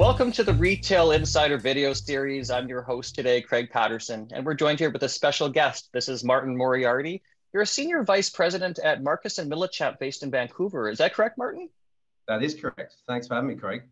Welcome to the Retail Insider video series. I'm your host today, Craig Patterson, and we're joined here with a special guest. This is Martin Moriarty. You're a senior vice president at Marcus and Millichap based in Vancouver. Is that correct, Martin? That is correct. Thanks for having me, Craig.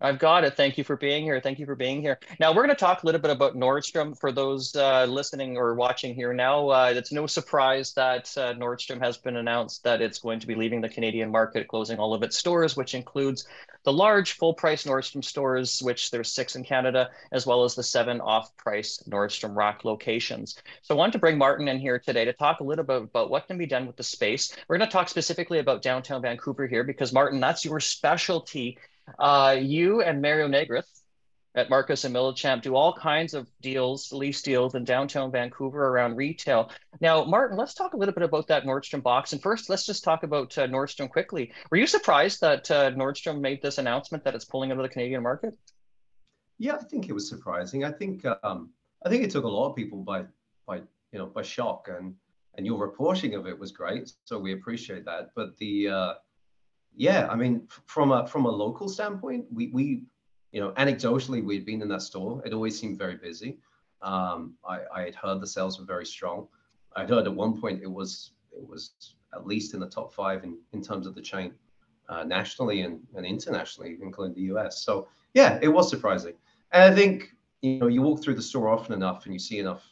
I've got it. Thank you for being here. Thank you for being here. Now, we're going to talk a little bit about Nordstrom for those uh, listening or watching here now. Uh, it's no surprise that uh, Nordstrom has been announced that it's going to be leaving the Canadian market, closing all of its stores, which includes the large full price Nordstrom stores, which there's six in Canada, as well as the seven off price Nordstrom Rack locations. So I wanted to bring Martin in here today to talk a little bit about what can be done with the space. We're going to talk specifically about downtown Vancouver here because, Martin, that's your specialty uh, you and Mario Negris at Marcus and Millichap do all kinds of deals, lease deals in downtown Vancouver around retail. Now, Martin, let's talk a little bit about that Nordstrom box. And first, let's just talk about uh, Nordstrom quickly. Were you surprised that uh, Nordstrom made this announcement that it's pulling out of the Canadian market? Yeah, I think it was surprising. I think um, I think it took a lot of people by by you know by shock, and and your reporting of it was great. So we appreciate that. But the uh, yeah, I mean, from a from a local standpoint, we we you know anecdotally we'd been in that store. It always seemed very busy. Um, I, I had heard the sales were very strong. I heard at one point it was it was at least in the top five in, in terms of the chain uh, nationally and, and internationally, including the US. So yeah, it was surprising. And I think you know you walk through the store often enough and you see enough.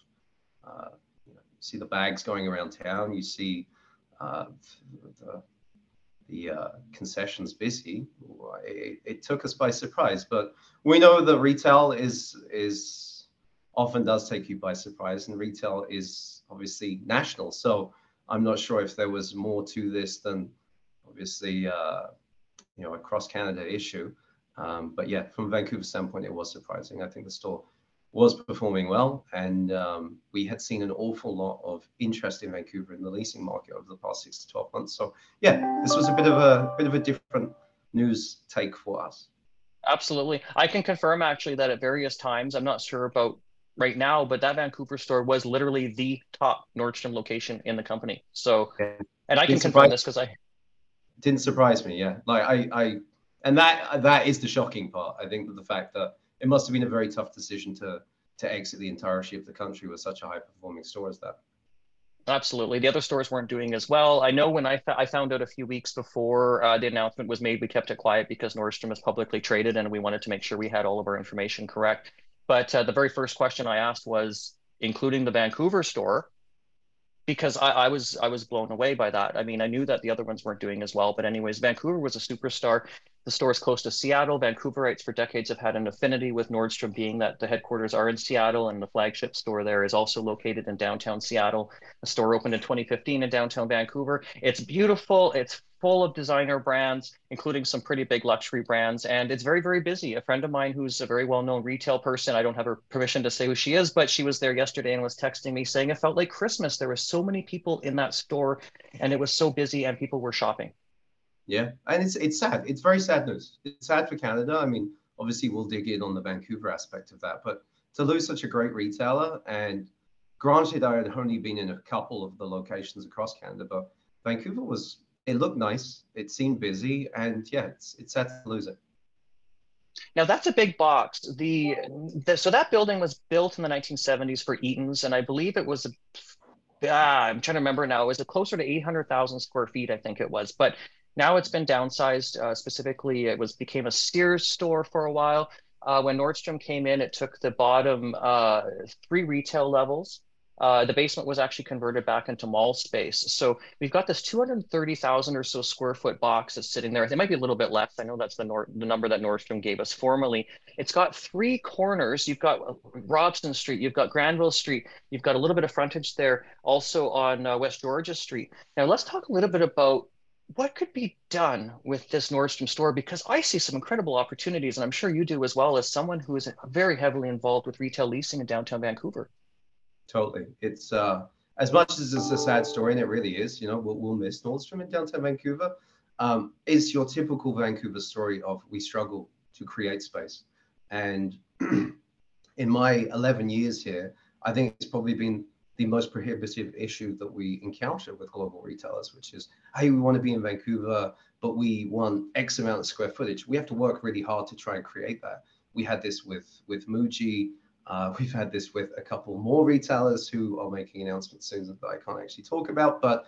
Uh, you, know, you see the bags going around town. You see uh, the, the uh, concessions busy, it, it, took us by surprise. But we know that retail is is often does take you by surprise, and retail is obviously national. So I'm not sure if there was more to this than obviously uh, you know a cross Canada issue. Um, but yeah, from Vancouver standpoint, it was surprising. I think the store was performing well, and um, we had seen an awful lot of interest in Vancouver in the leasing market over the past six to twelve months. So yeah, this was a bit of a bit of a different news take for us. Absolutely, I can confirm actually that at various times, I'm not sure about right now, but that Vancouver store was literally the top Nordstrom location in the company. So, and I can confirm this because I didn't surprise me. Yeah, like I, I, and that that is the shocking part. I think that the fact that it must have been a very tough decision to to exit the entirety of the country with such a high performing store as that. Absolutely. The other stores weren't doing as well. I know when I, I found out a few weeks before uh, the announcement was made, we kept it quiet because Nordstrom is publicly traded and we wanted to make sure we had all of our information correct. But uh, the very first question I asked was, including the Vancouver store, because I, I, was I was blown away by that. I mean, I knew that the other ones weren't doing as well, but anyways, Vancouver was a superstar. The store is close to Seattle. Vancouverites for decades have had an affinity with Nordstrom, being that the headquarters are in Seattle and the flagship store there is also located in downtown Seattle. The store opened in 2015 in downtown Vancouver. It's beautiful. It's full of designer brands, including some pretty big luxury brands. And it's very, very busy. A friend of mine who's a very well known retail person, I don't have her permission to say who she is, but she was there yesterday and was texting me saying it felt like Christmas. There were so many people in that store and it was so busy and people were shopping. Yeah. And it's, it's sad. It's very sad news. It's sad for Canada. I mean, obviously, we'll dig in on the Vancouver aspect of that, but to lose such a great retailer and granted, I had only been in a couple of the locations across Canada, but Vancouver was it looked nice. It seemed busy, and yeah, it's it's sad to lose it. Now that's a big box. The, the, so that building was built in the 1970s for Eaton's, and I believe it was. Ah, I'm trying to remember now. Was it closer to 800,000 square feet? I think it was, but now it's been downsized. Uh, specifically, it was became a Sears store for a while. Uh, when Nordstrom came in, it took the bottom uh, three retail levels uh, the basement was actually converted back into mall space. So we've got this 230,000 or so square foot box that's sitting there. It might be a little bit less. I know that's the, the number that Nordstrom gave us formally. It's got three corners. You've got uh, Robson Street, you've got Granville Street, you've got a little bit of frontage there also on uh, West Georgia Street. Now let's talk a little bit about what could be done with this Nordstrom store? Because I see some incredible opportunities, and I'm sure you do as well as someone who is very heavily involved with retail leasing in downtown Vancouver totally. It's uh, as much as it's a sad story, and it really is. You know, we'll, we'll miss Nordstrom in downtown Vancouver. Um, is your typical Vancouver story of we struggle to create space, and in my 11 years here, I think it's probably been the most prohibitive issue that we encounter with global retailers, which is, hey, we want to be in Vancouver, but we want X amount of square footage. We have to work really hard to try and create that we had this with with Muji. Uh, we've had this with a couple more retailers who are making announcements soon that I can't actually talk about, but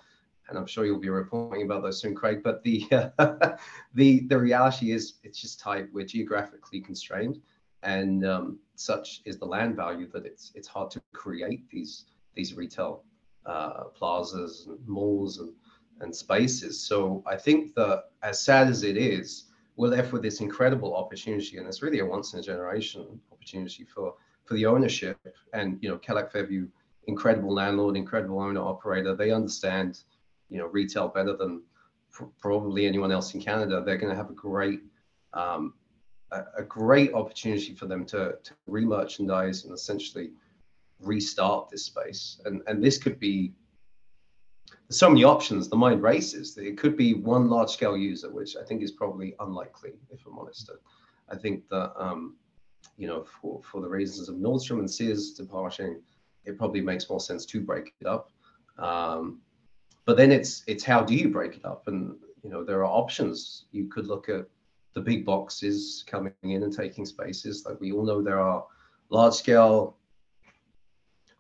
and I'm sure you'll be reporting about those soon, Craig. But the uh, the the reality is it's just tight. We're geographically constrained, and um, such is the land value that it's it's hard to create these these retail uh, plazas and malls and and spaces. So I think that as sad as it is, we're left with this incredible opportunity, and it's really a once in a generation opportunity for for the ownership. And you know, Cadillac Fairview, incredible landlord, incredible owner operator. They understand you know retail better than pr- probably anyone else in Canada. They're going to have a great um, a, a, great opportunity for them to to re-merchandise and essentially restart this space. And and this could be so many options. The mind races. It could be one large scale user, which I think is probably unlikely, if I'm honest. I think that um, you know for for the reasons of Nordstrom and Sears departing, it probably makes more sense to break it up. Um, but then it's it's how do you break it up and you know there are options you could look at the big boxes coming in and taking spaces like we all know there are large scale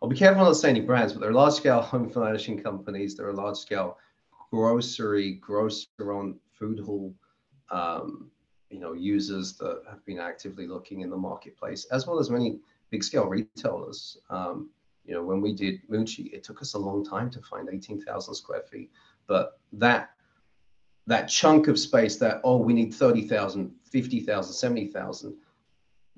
i'll be careful not to say any brands but there are large scale home furnishing companies there are large scale grocery grocer on food hall um, you know users that have been actively looking in the marketplace as well as many big scale retailers um, you know, when we did Muji, it took us a long time to find 18,000 square feet. But that that chunk of space that, oh, we need 30,000, 50,000, 70,000,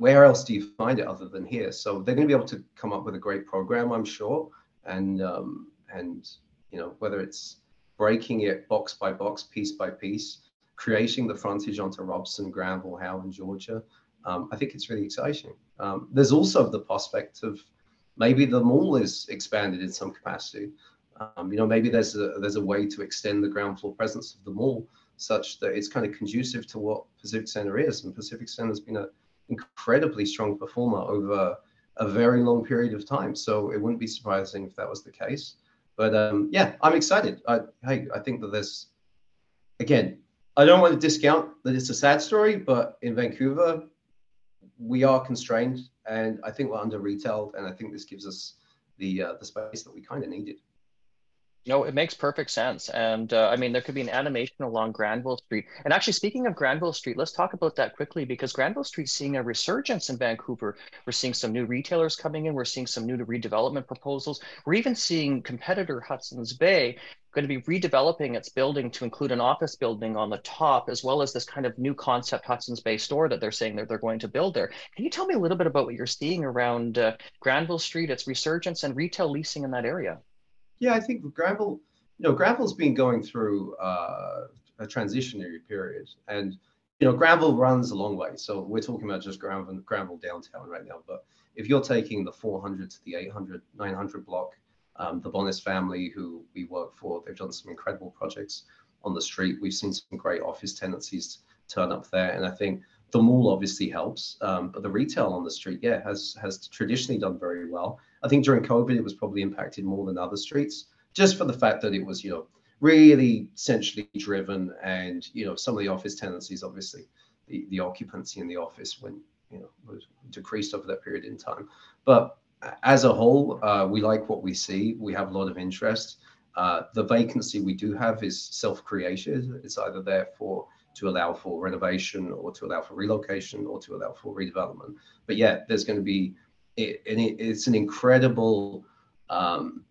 where else do you find it other than here? So they're going to be able to come up with a great program, I'm sure. And, um, and you know, whether it's breaking it box by box, piece by piece, creating the frontage onto Robson, Granville, Howe, and Georgia, um, I think it's really exciting. Um, there's also the prospect of maybe the mall is expanded in some capacity. Um, you know, maybe there's a there's a way to extend the ground floor presence of the mall such that it's kind of conducive to what Pacific Centre is. And Pacific Centre has been an incredibly strong performer over a very long period of time. So it wouldn't be surprising if that was the case. But um, yeah, I'm excited. I, hey, I think that there's, again, I don't want to discount that it's a sad story, but in Vancouver, we are constrained, and I think we're under retailed, and I think this gives us the uh, the space that we kind of needed. No, it makes perfect sense. And uh, I mean, there could be an animation along Granville Street. And actually, speaking of Granville Street, let's talk about that quickly because Granville Street's seeing a resurgence in Vancouver. We're seeing some new retailers coming in. We're seeing some new redevelopment proposals. We're even seeing competitor Hudson's Bay going to be redeveloping its building to include an office building on the top, as well as this kind of new concept Hudson's Bay store that they're saying that they're going to build there. Can you tell me a little bit about what you're seeing around uh, Granville Street, its resurgence, and retail leasing in that area? Yeah, I think Granville, you know, Granville's been going through uh, a transitionary period, and you know, Granville runs a long way. So we're talking about just Granville, Granville downtown right now, but if you're taking the 400 to the 800, 900 block um, the Bonnis family, who we work for, they've done some incredible projects on the street. We've seen some great office tenancies turn up there, and I think the mall obviously helps, um, but the retail on the street, yeah, has has traditionally done very well. I think during COVID, it was probably impacted more than other streets, just for the fact that it was, you know, really centrally driven, and you know, some of the office tenancies, obviously, the the occupancy in the office when you know was decreased over that period in time, but as a whole, uh, we like what we see. We have a lot of interest. Uh, the vacancy we do have is self-created. It's either there for to allow for renovation or to allow for relocation or to allow for redevelopment. But yeah, there's going to be it, it, it's an incredible um,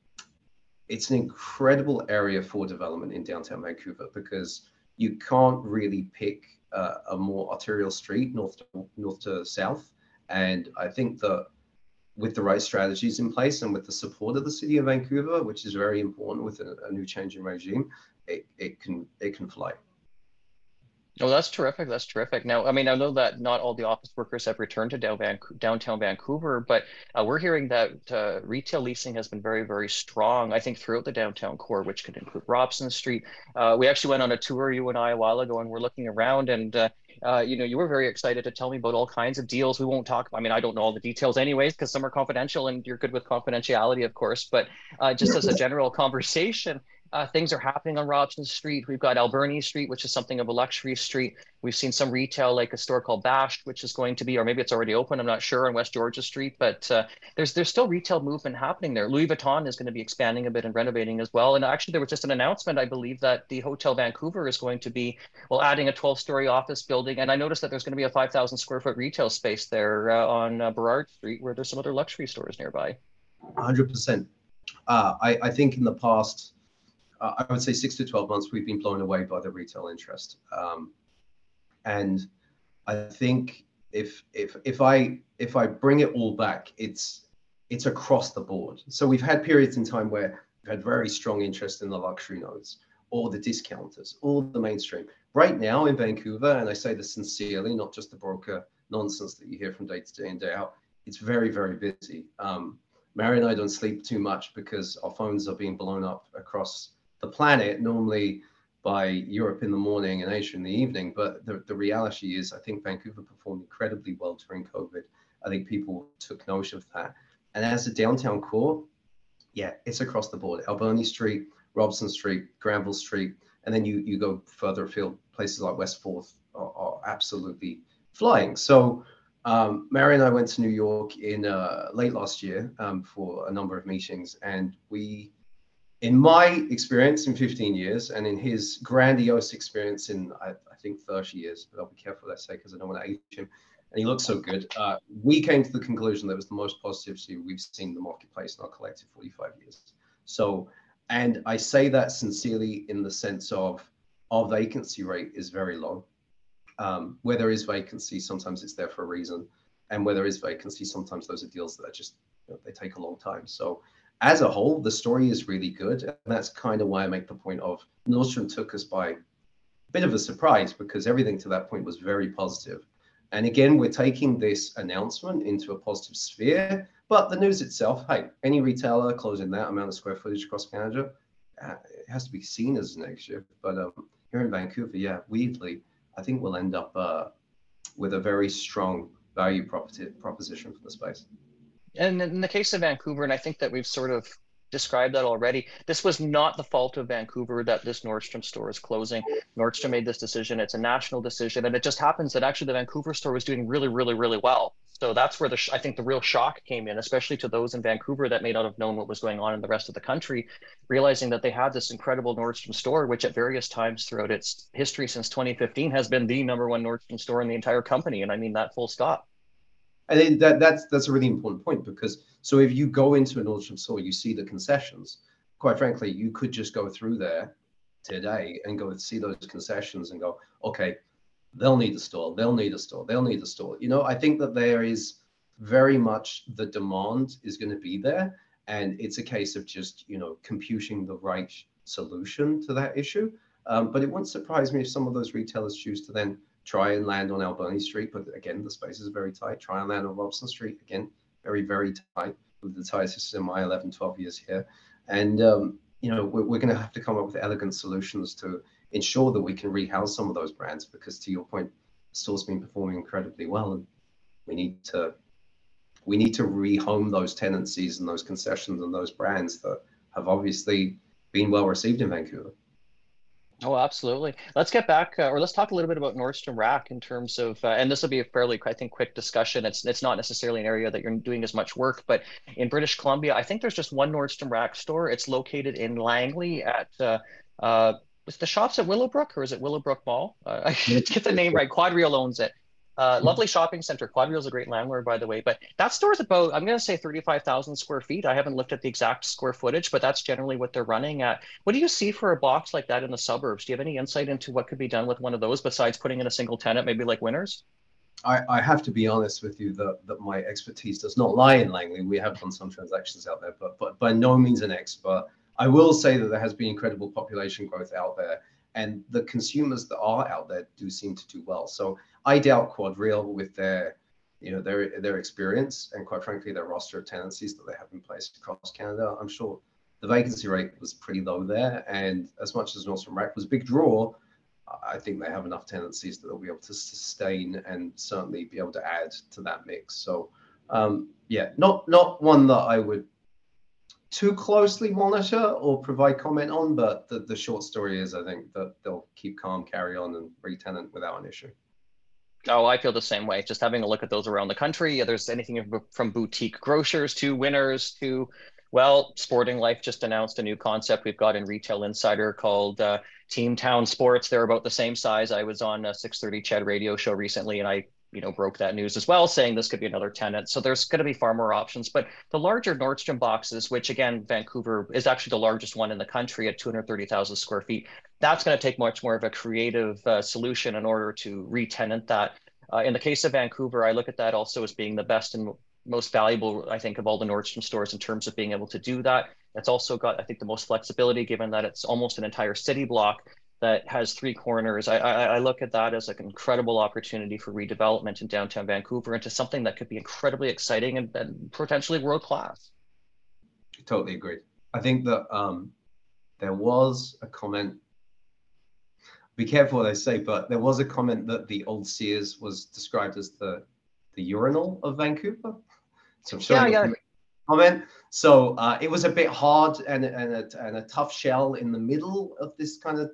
it's an incredible area for development in downtown Vancouver because you can't really pick uh, a more arterial street north to, north to south. And I think that with the right strategies in place and with the support of the city of Vancouver, which is very important with a, a new change in regime, it, it can it can fly. Oh, that's terrific. That's terrific. Now, I mean, I know that not all the office workers have returned to downtown Vancouver, but uh, we're hearing that uh, retail leasing has been very, very strong, I think, throughout the downtown core, which could include Robson Street. Uh, we actually went on a tour, you and I, a while ago, and we're looking around, and uh, uh, you know, you were very excited to tell me about all kinds of deals. We won't talk. I mean, I don't know all the details, anyways, because some are confidential, and you're good with confidentiality, of course. But uh, just as a general conversation, uh, things are happening on Robson Street. We've got Alberni Street, which is something of a luxury street. We've seen some retail, like a store called Bashed, which is going to be, or maybe it's already open. I'm not sure on West Georgia Street, but uh, there's there's still retail movement happening there. Louis Vuitton is going to be expanding a bit and renovating as well. And actually, there was just an announcement, I believe, that the Hotel Vancouver is going to be well adding a 12-story office building. And I noticed that there's going to be a 5,000 square foot retail space there uh, on uh, Burrard Street, where there's some other luxury stores nearby. 100%. Uh, I, I think in the past uh, I would say six to 12 months, we've been blown away by the retail interest. Um, and I think if if if I if I bring it all back, it's it's across the board. So we've had periods in time where we've had very strong interest in the luxury nodes or the discounters or the mainstream. Right now in Vancouver, and I say this sincerely, not just the broker nonsense that you hear from day to day and day out, it's very, very busy. Um, Mario and I don't sleep too much because our phones are being blown up across the planet normally by Europe in the morning and Asia in the evening. But the, the reality is, I think Vancouver performed incredibly well during COVID. I think people took note of that. And as a downtown core, yeah, it's across the board. Alberni Street, Robson Street, Granville Street, and then you you go further afield, places like West Fourth are, are absolutely flying. So um, Mario and I went to New York in uh, late last year um, for a number of meetings, and we in my experience in 15 years and in his grandiose experience in I, I think 30 years, but I'll be careful what I say because I don't want to age him. And he looks so good. Uh, we came to the conclusion that was the most positivity we've seen the marketplace in our collective 45 years. So, and I say that sincerely in the sense of our vacancy rate is very low. Um, where there is vacancy, sometimes it's there for a reason, and where there is vacancy, sometimes those are deals that are just you know, they take a long time. So as a whole, the story is really good. And that's kind of why I make the point of Nordstrom took us by a bit of a surprise because everything to that point was very positive. And again, we're taking this announcement into a positive sphere. But the news itself, hey, any retailer closing that amount of square footage across Canada, uh, it has to be seen as negative. But um, here in Vancouver, yeah, weirdly, I think we'll end up uh, with a very strong value proposition for the space. And in the case of Vancouver, and I think that we've sort of described that already, this was not the fault of Vancouver that this Nordstrom store is closing. Nordstrom made this decision. It's a national decision. And it just happens that actually the Vancouver store was doing really, really, really well. So that's where the I think the real shock came in, especially to those in Vancouver that may not have known what was going on in the rest of the country, realizing that they had this incredible Nordstrom store, which at various times throughout its history since 2015 has been the number one Nordstrom store in the entire company. And I mean that full stop. And that, that's that's a really important point because so if you go into an Nordstrom store, you see the concessions. Quite frankly, you could just go through there today and go and see those concessions and go, okay, they'll need a store, they'll need a store, they'll need a store. You know, I think that there is very much the demand is going to be there, and it's a case of just you know computing the right solution to that issue. Um, but it wouldn't surprise me if some of those retailers choose to then try and land on Alberni Street, but again, the space is very tight. Try and land on Robson Street, again, very, very tight with the tie system my 11, 12 years here. And, um, you know, we're, we're going to have to come up with elegant solutions to ensure that we can rehouse some of those brands because to your point, store's been performing incredibly well. And we need to we need to rehome those tenancies and those concessions and those brands that have obviously been well received in Vancouver. Oh, absolutely. Let's get back, uh, or let's talk a little bit about Nordstrom Rack in terms of, uh, and this will be a fairly, I think, quick discussion. It's it's not necessarily an area that you're doing as much work, but in British Columbia, I think there's just one Nordstrom Rack store. It's located in Langley at, uh, uh, is the shops at Willowbrook or is it Willowbrook Mall? Uh, I get the name right. Quadreal owns it. Uh, lovely shopping center. Quadreal is a great landlord, by the way. But that store is about, I'm going to say 35,000 square feet. I haven't looked at the exact square footage, but that's generally what they're running at. What do you see for a box like that in the suburbs? Do you have any insight into what could be done with one of those besides putting in a single tenant, maybe like Winners? I, I have to be honest with you that, that my expertise does not lie in Langley. We have done some transactions out there, but, but by no means an expert. I will say that there has been incredible population growth out there and the consumers that are out there do seem to do well. So I doubt Quadreal with their, you know, their their experience and quite frankly their roster of tenancies that they have in place across Canada. I'm sure the vacancy rate was pretty low there, and as much as Nordstrom Rack was a big draw, I think they have enough tenancies that they'll be able to sustain and certainly be able to add to that mix. So um, yeah, not not one that I would too closely monitor or provide comment on, but the, the short story is I think that they'll keep calm, carry on, and retenant without an issue. Oh, I feel the same way. Just having a look at those around the country, there's anything from boutique grocers to winners to, well, Sporting Life just announced a new concept we've got in Retail Insider called uh, Team Town Sports. They're about the same size. I was on a 6:30 CHED radio show recently, and I you know broke that news as well saying this could be another tenant so there's going to be far more options but the larger nordstrom boxes which again vancouver is actually the largest one in the country at 230000 square feet that's going to take much more of a creative uh, solution in order to re-tenant that uh, in the case of vancouver i look at that also as being the best and most valuable i think of all the nordstrom stores in terms of being able to do that it's also got i think the most flexibility given that it's almost an entire city block that has three corners. I, I, I, look at that as an incredible opportunity for redevelopment in downtown Vancouver into something that could be incredibly exciting and, and potentially world class. Totally agree. I think that um, there was a comment. Be careful what I say, but there was a comment that the old Sears was described as the the urinal of Vancouver. So I'm sure yeah, yeah. comment. So uh, it was a bit hard and, and, a, and a tough shell in the middle of this kind of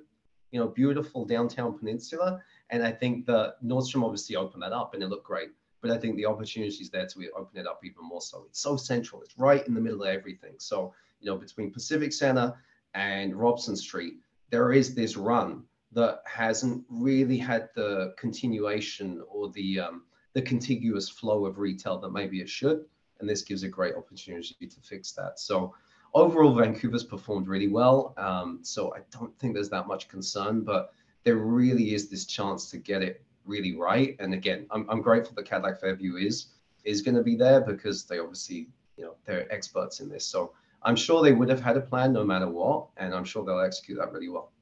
you know, beautiful downtown peninsula. And I think the Nordstrom obviously opened that up and it looked great. But I think the opportunity is there to open it up even more so. It's so central. It's right in the middle of everything. So, you know, between Pacific Centre and Robson Street, there is this run that hasn't really had the continuation or the um, the contiguous flow of retail that maybe it should. And this gives a great opportunity to fix that. So overall, Vancouver's performed really well. Um, so I don't think there's that much concern, but there really is this chance to get it really right. And again, I'm, I'm grateful that Cadillac Fairview is is going to be there because they obviously, you know, they're experts in this. So I'm sure they would have had a plan no matter what, and I'm sure they'll execute that really well.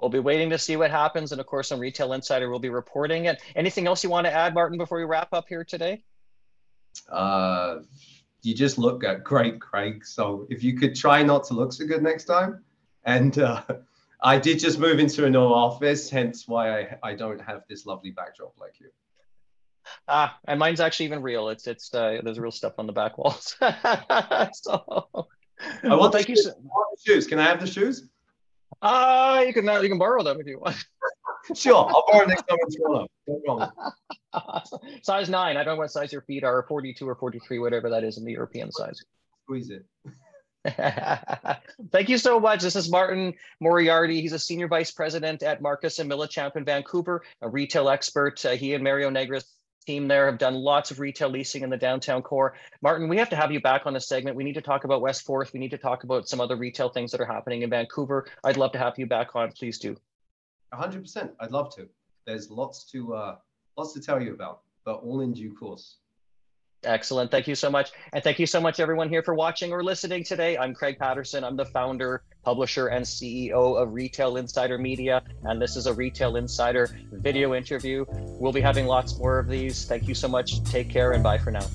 We'll be waiting to see what happens, and of course, on Retail Insider, we'll be reporting it. Anything else you want to add, Martin, before we wrap up here today? Uh, you just look at great, Craig. So if you could try not to look so good next time. And uh, I did just move into a new office, hence why I, I don't have this lovely backdrop like you. Ah, and mine's actually even real. It's it's uh, there's real stuff on the back walls. so, I well, thank you. So- shoes. Can I have the shoes? Uh, you can uh, you can borrow them if you want. sure, I'll borrow next time. No problem. size nine. I don't know what size your feet are, 42 or 43, whatever that is in the European size. Squeeze it. Thank you so much. This is Martin Moriarty. He's a senior vice president at Marcus and Millichap in Vancouver, a retail expert. Uh, he and Mario Negris team there have done lots of retail leasing in the downtown core. Martin, we have to have you back on the segment. We need to talk about West Fourth. We need to talk about some other retail things that are happening in Vancouver. I'd love to have you back on. Please do. 100%. I'd love to. There's lots to uh, lots to tell you about, but all in due course. Excellent. Thank you so much. And thank you so much, everyone here for watching or listening today. I'm Craig Patterson. I'm the founder, publisher, and CEO of Retail Insider Media. And this is a Retail Insider video interview. We'll be having lots more of these. Thank you so much. Take care and bye for now.